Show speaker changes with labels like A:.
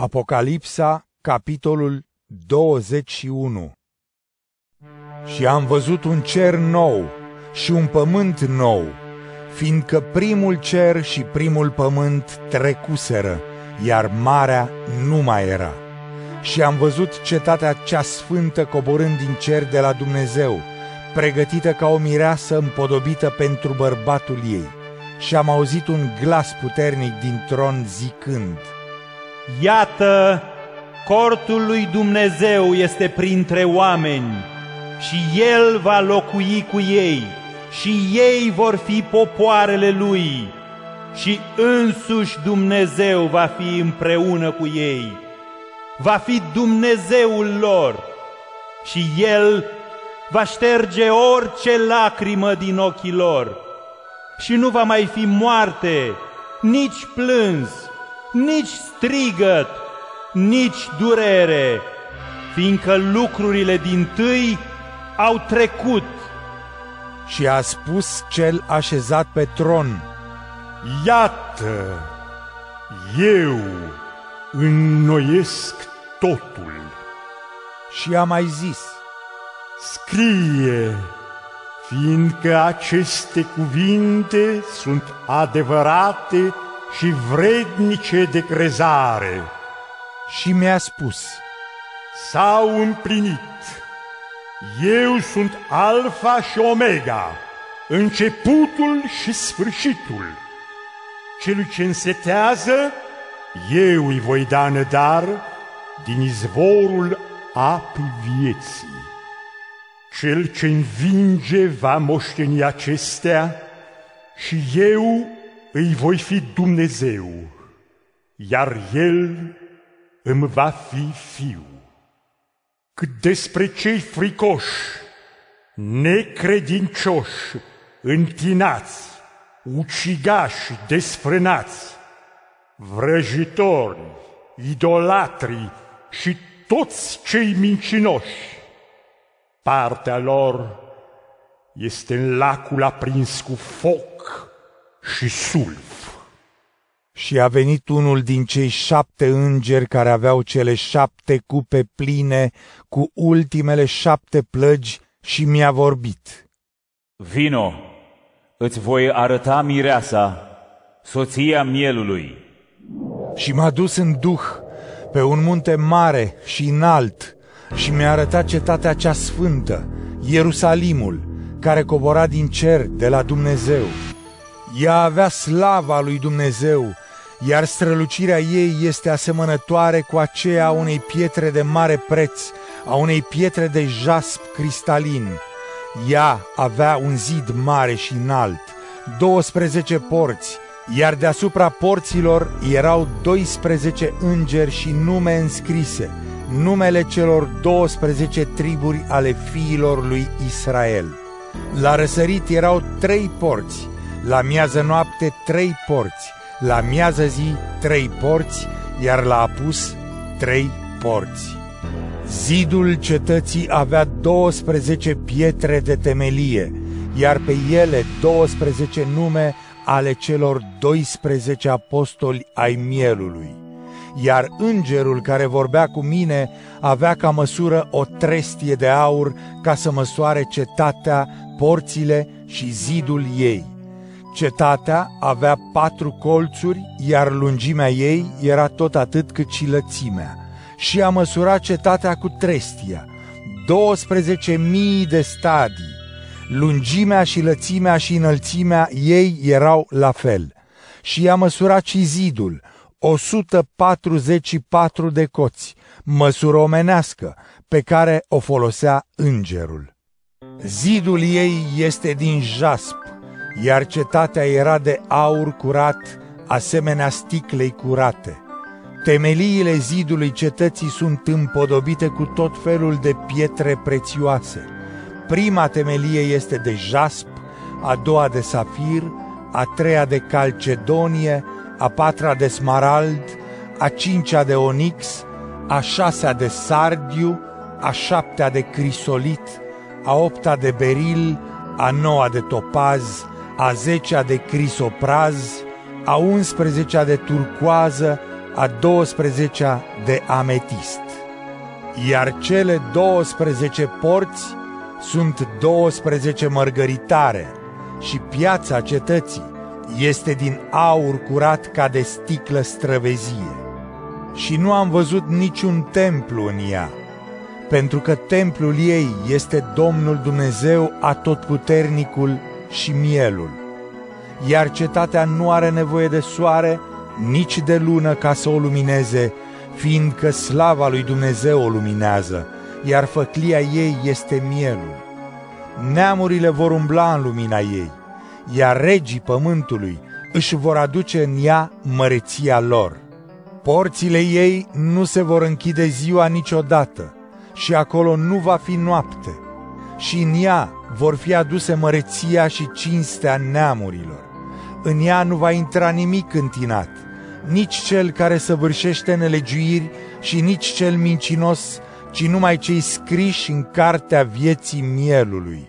A: Apocalipsa, capitolul 21 Și am văzut un cer nou și un pământ nou, fiindcă primul cer și primul pământ trecuseră, iar marea nu mai era. Și am văzut cetatea cea sfântă coborând din cer de la Dumnezeu, pregătită ca o mireasă împodobită pentru bărbatul ei. Și am auzit un glas puternic din tron zicând –
B: Iată, cortul lui Dumnezeu este printre oameni și El va locui cu ei și ei vor fi popoarele Lui și însuși Dumnezeu va fi împreună cu ei. Va fi Dumnezeul lor și El va șterge orice lacrimă din ochii lor și nu va mai fi moarte, nici plâns, nici strigăt, nici durere, fiindcă lucrurile din tâi au trecut.
A: Și a spus cel așezat pe tron,
C: Iată, eu înnoiesc totul.
A: Și a mai zis,
C: Scrie, fiindcă aceste cuvinte sunt adevărate și vrednice de crezare.
A: Și mi-a spus,
C: S-au împlinit. Eu sunt Alfa și Omega, începutul și sfârșitul. Celui ce însetează, eu îi voi da nădar din izvorul apei vieții. Cel ce învinge va moșteni acestea și eu îi voi fi Dumnezeu, iar El îmi va fi fiu. Cât despre cei fricoși, necredincioși, întinați, ucigași, desfrânați, vrăjitori, idolatri și toți cei mincinoși, partea lor este în lacul aprins cu foc și sulf.
A: Și a venit unul din cei șapte îngeri care aveau cele șapte cupe pline cu ultimele șapte plăgi și mi-a vorbit.
D: Vino, îți voi arăta mireasa, soția mielului.
A: Și m-a dus în duh pe un munte mare și înalt și mi-a arătat cetatea cea sfântă, Ierusalimul, care cobora din cer de la Dumnezeu ea avea slava lui Dumnezeu, iar strălucirea ei este asemănătoare cu aceea a unei pietre de mare preț, a unei pietre de jasp cristalin. Ea avea un zid mare și înalt, 12 porți, iar deasupra porților erau 12 îngeri și nume înscrise, numele celor 12 triburi ale fiilor lui Israel. La răsărit erau trei porți, la miază noapte trei porți, la miază zi trei porți, iar la apus trei porți. Zidul cetății avea 12 pietre de temelie, iar pe ele 12 nume ale celor 12 apostoli ai mielului. Iar îngerul care vorbea cu mine avea ca măsură o trestie de aur ca să măsoare cetatea, porțile și zidul ei Cetatea avea patru colțuri, iar lungimea ei era tot atât cât și lățimea. Și a măsurat cetatea cu trestia, 12.000 de stadii. Lungimea și lățimea și înălțimea ei erau la fel. Și a măsurat și zidul, 144 de coți, măsură omenească, pe care o folosea îngerul. Zidul ei este din jasp, iar cetatea era de aur curat, asemenea sticlei curate. Temeliile zidului cetății sunt împodobite cu tot felul de pietre prețioase. Prima temelie este de jasp, a doua de safir, a treia de calcedonie, a patra de smarald, a cincea de onix, a șasea de sardiu, a șaptea de crisolit, a opta de beril, a noua de topaz, a zecea de crisopraz, a unsprezecea de turcoază, a 12-a de ametist. Iar cele 12 porți sunt 12 mărgăritare și piața cetății este din aur curat ca de sticlă străvezie. Și nu am văzut niciun templu în ea, pentru că templul ei este Domnul Dumnezeu atotputernicul și mielul. Iar cetatea nu are nevoie de soare, nici de lună ca să o lumineze, fiindcă slava lui Dumnezeu o luminează, iar făclia ei este mielul. Neamurile vor umbla în lumina ei, iar regii pământului își vor aduce în ea măreția lor. Porțile ei nu se vor închide ziua niciodată și acolo nu va fi noapte și în ea vor fi aduse măreția și cinstea neamurilor. În ea nu va intra nimic întinat, nici cel care săvârșește nelegiuiri și nici cel mincinos, ci numai cei scriși în cartea vieții mielului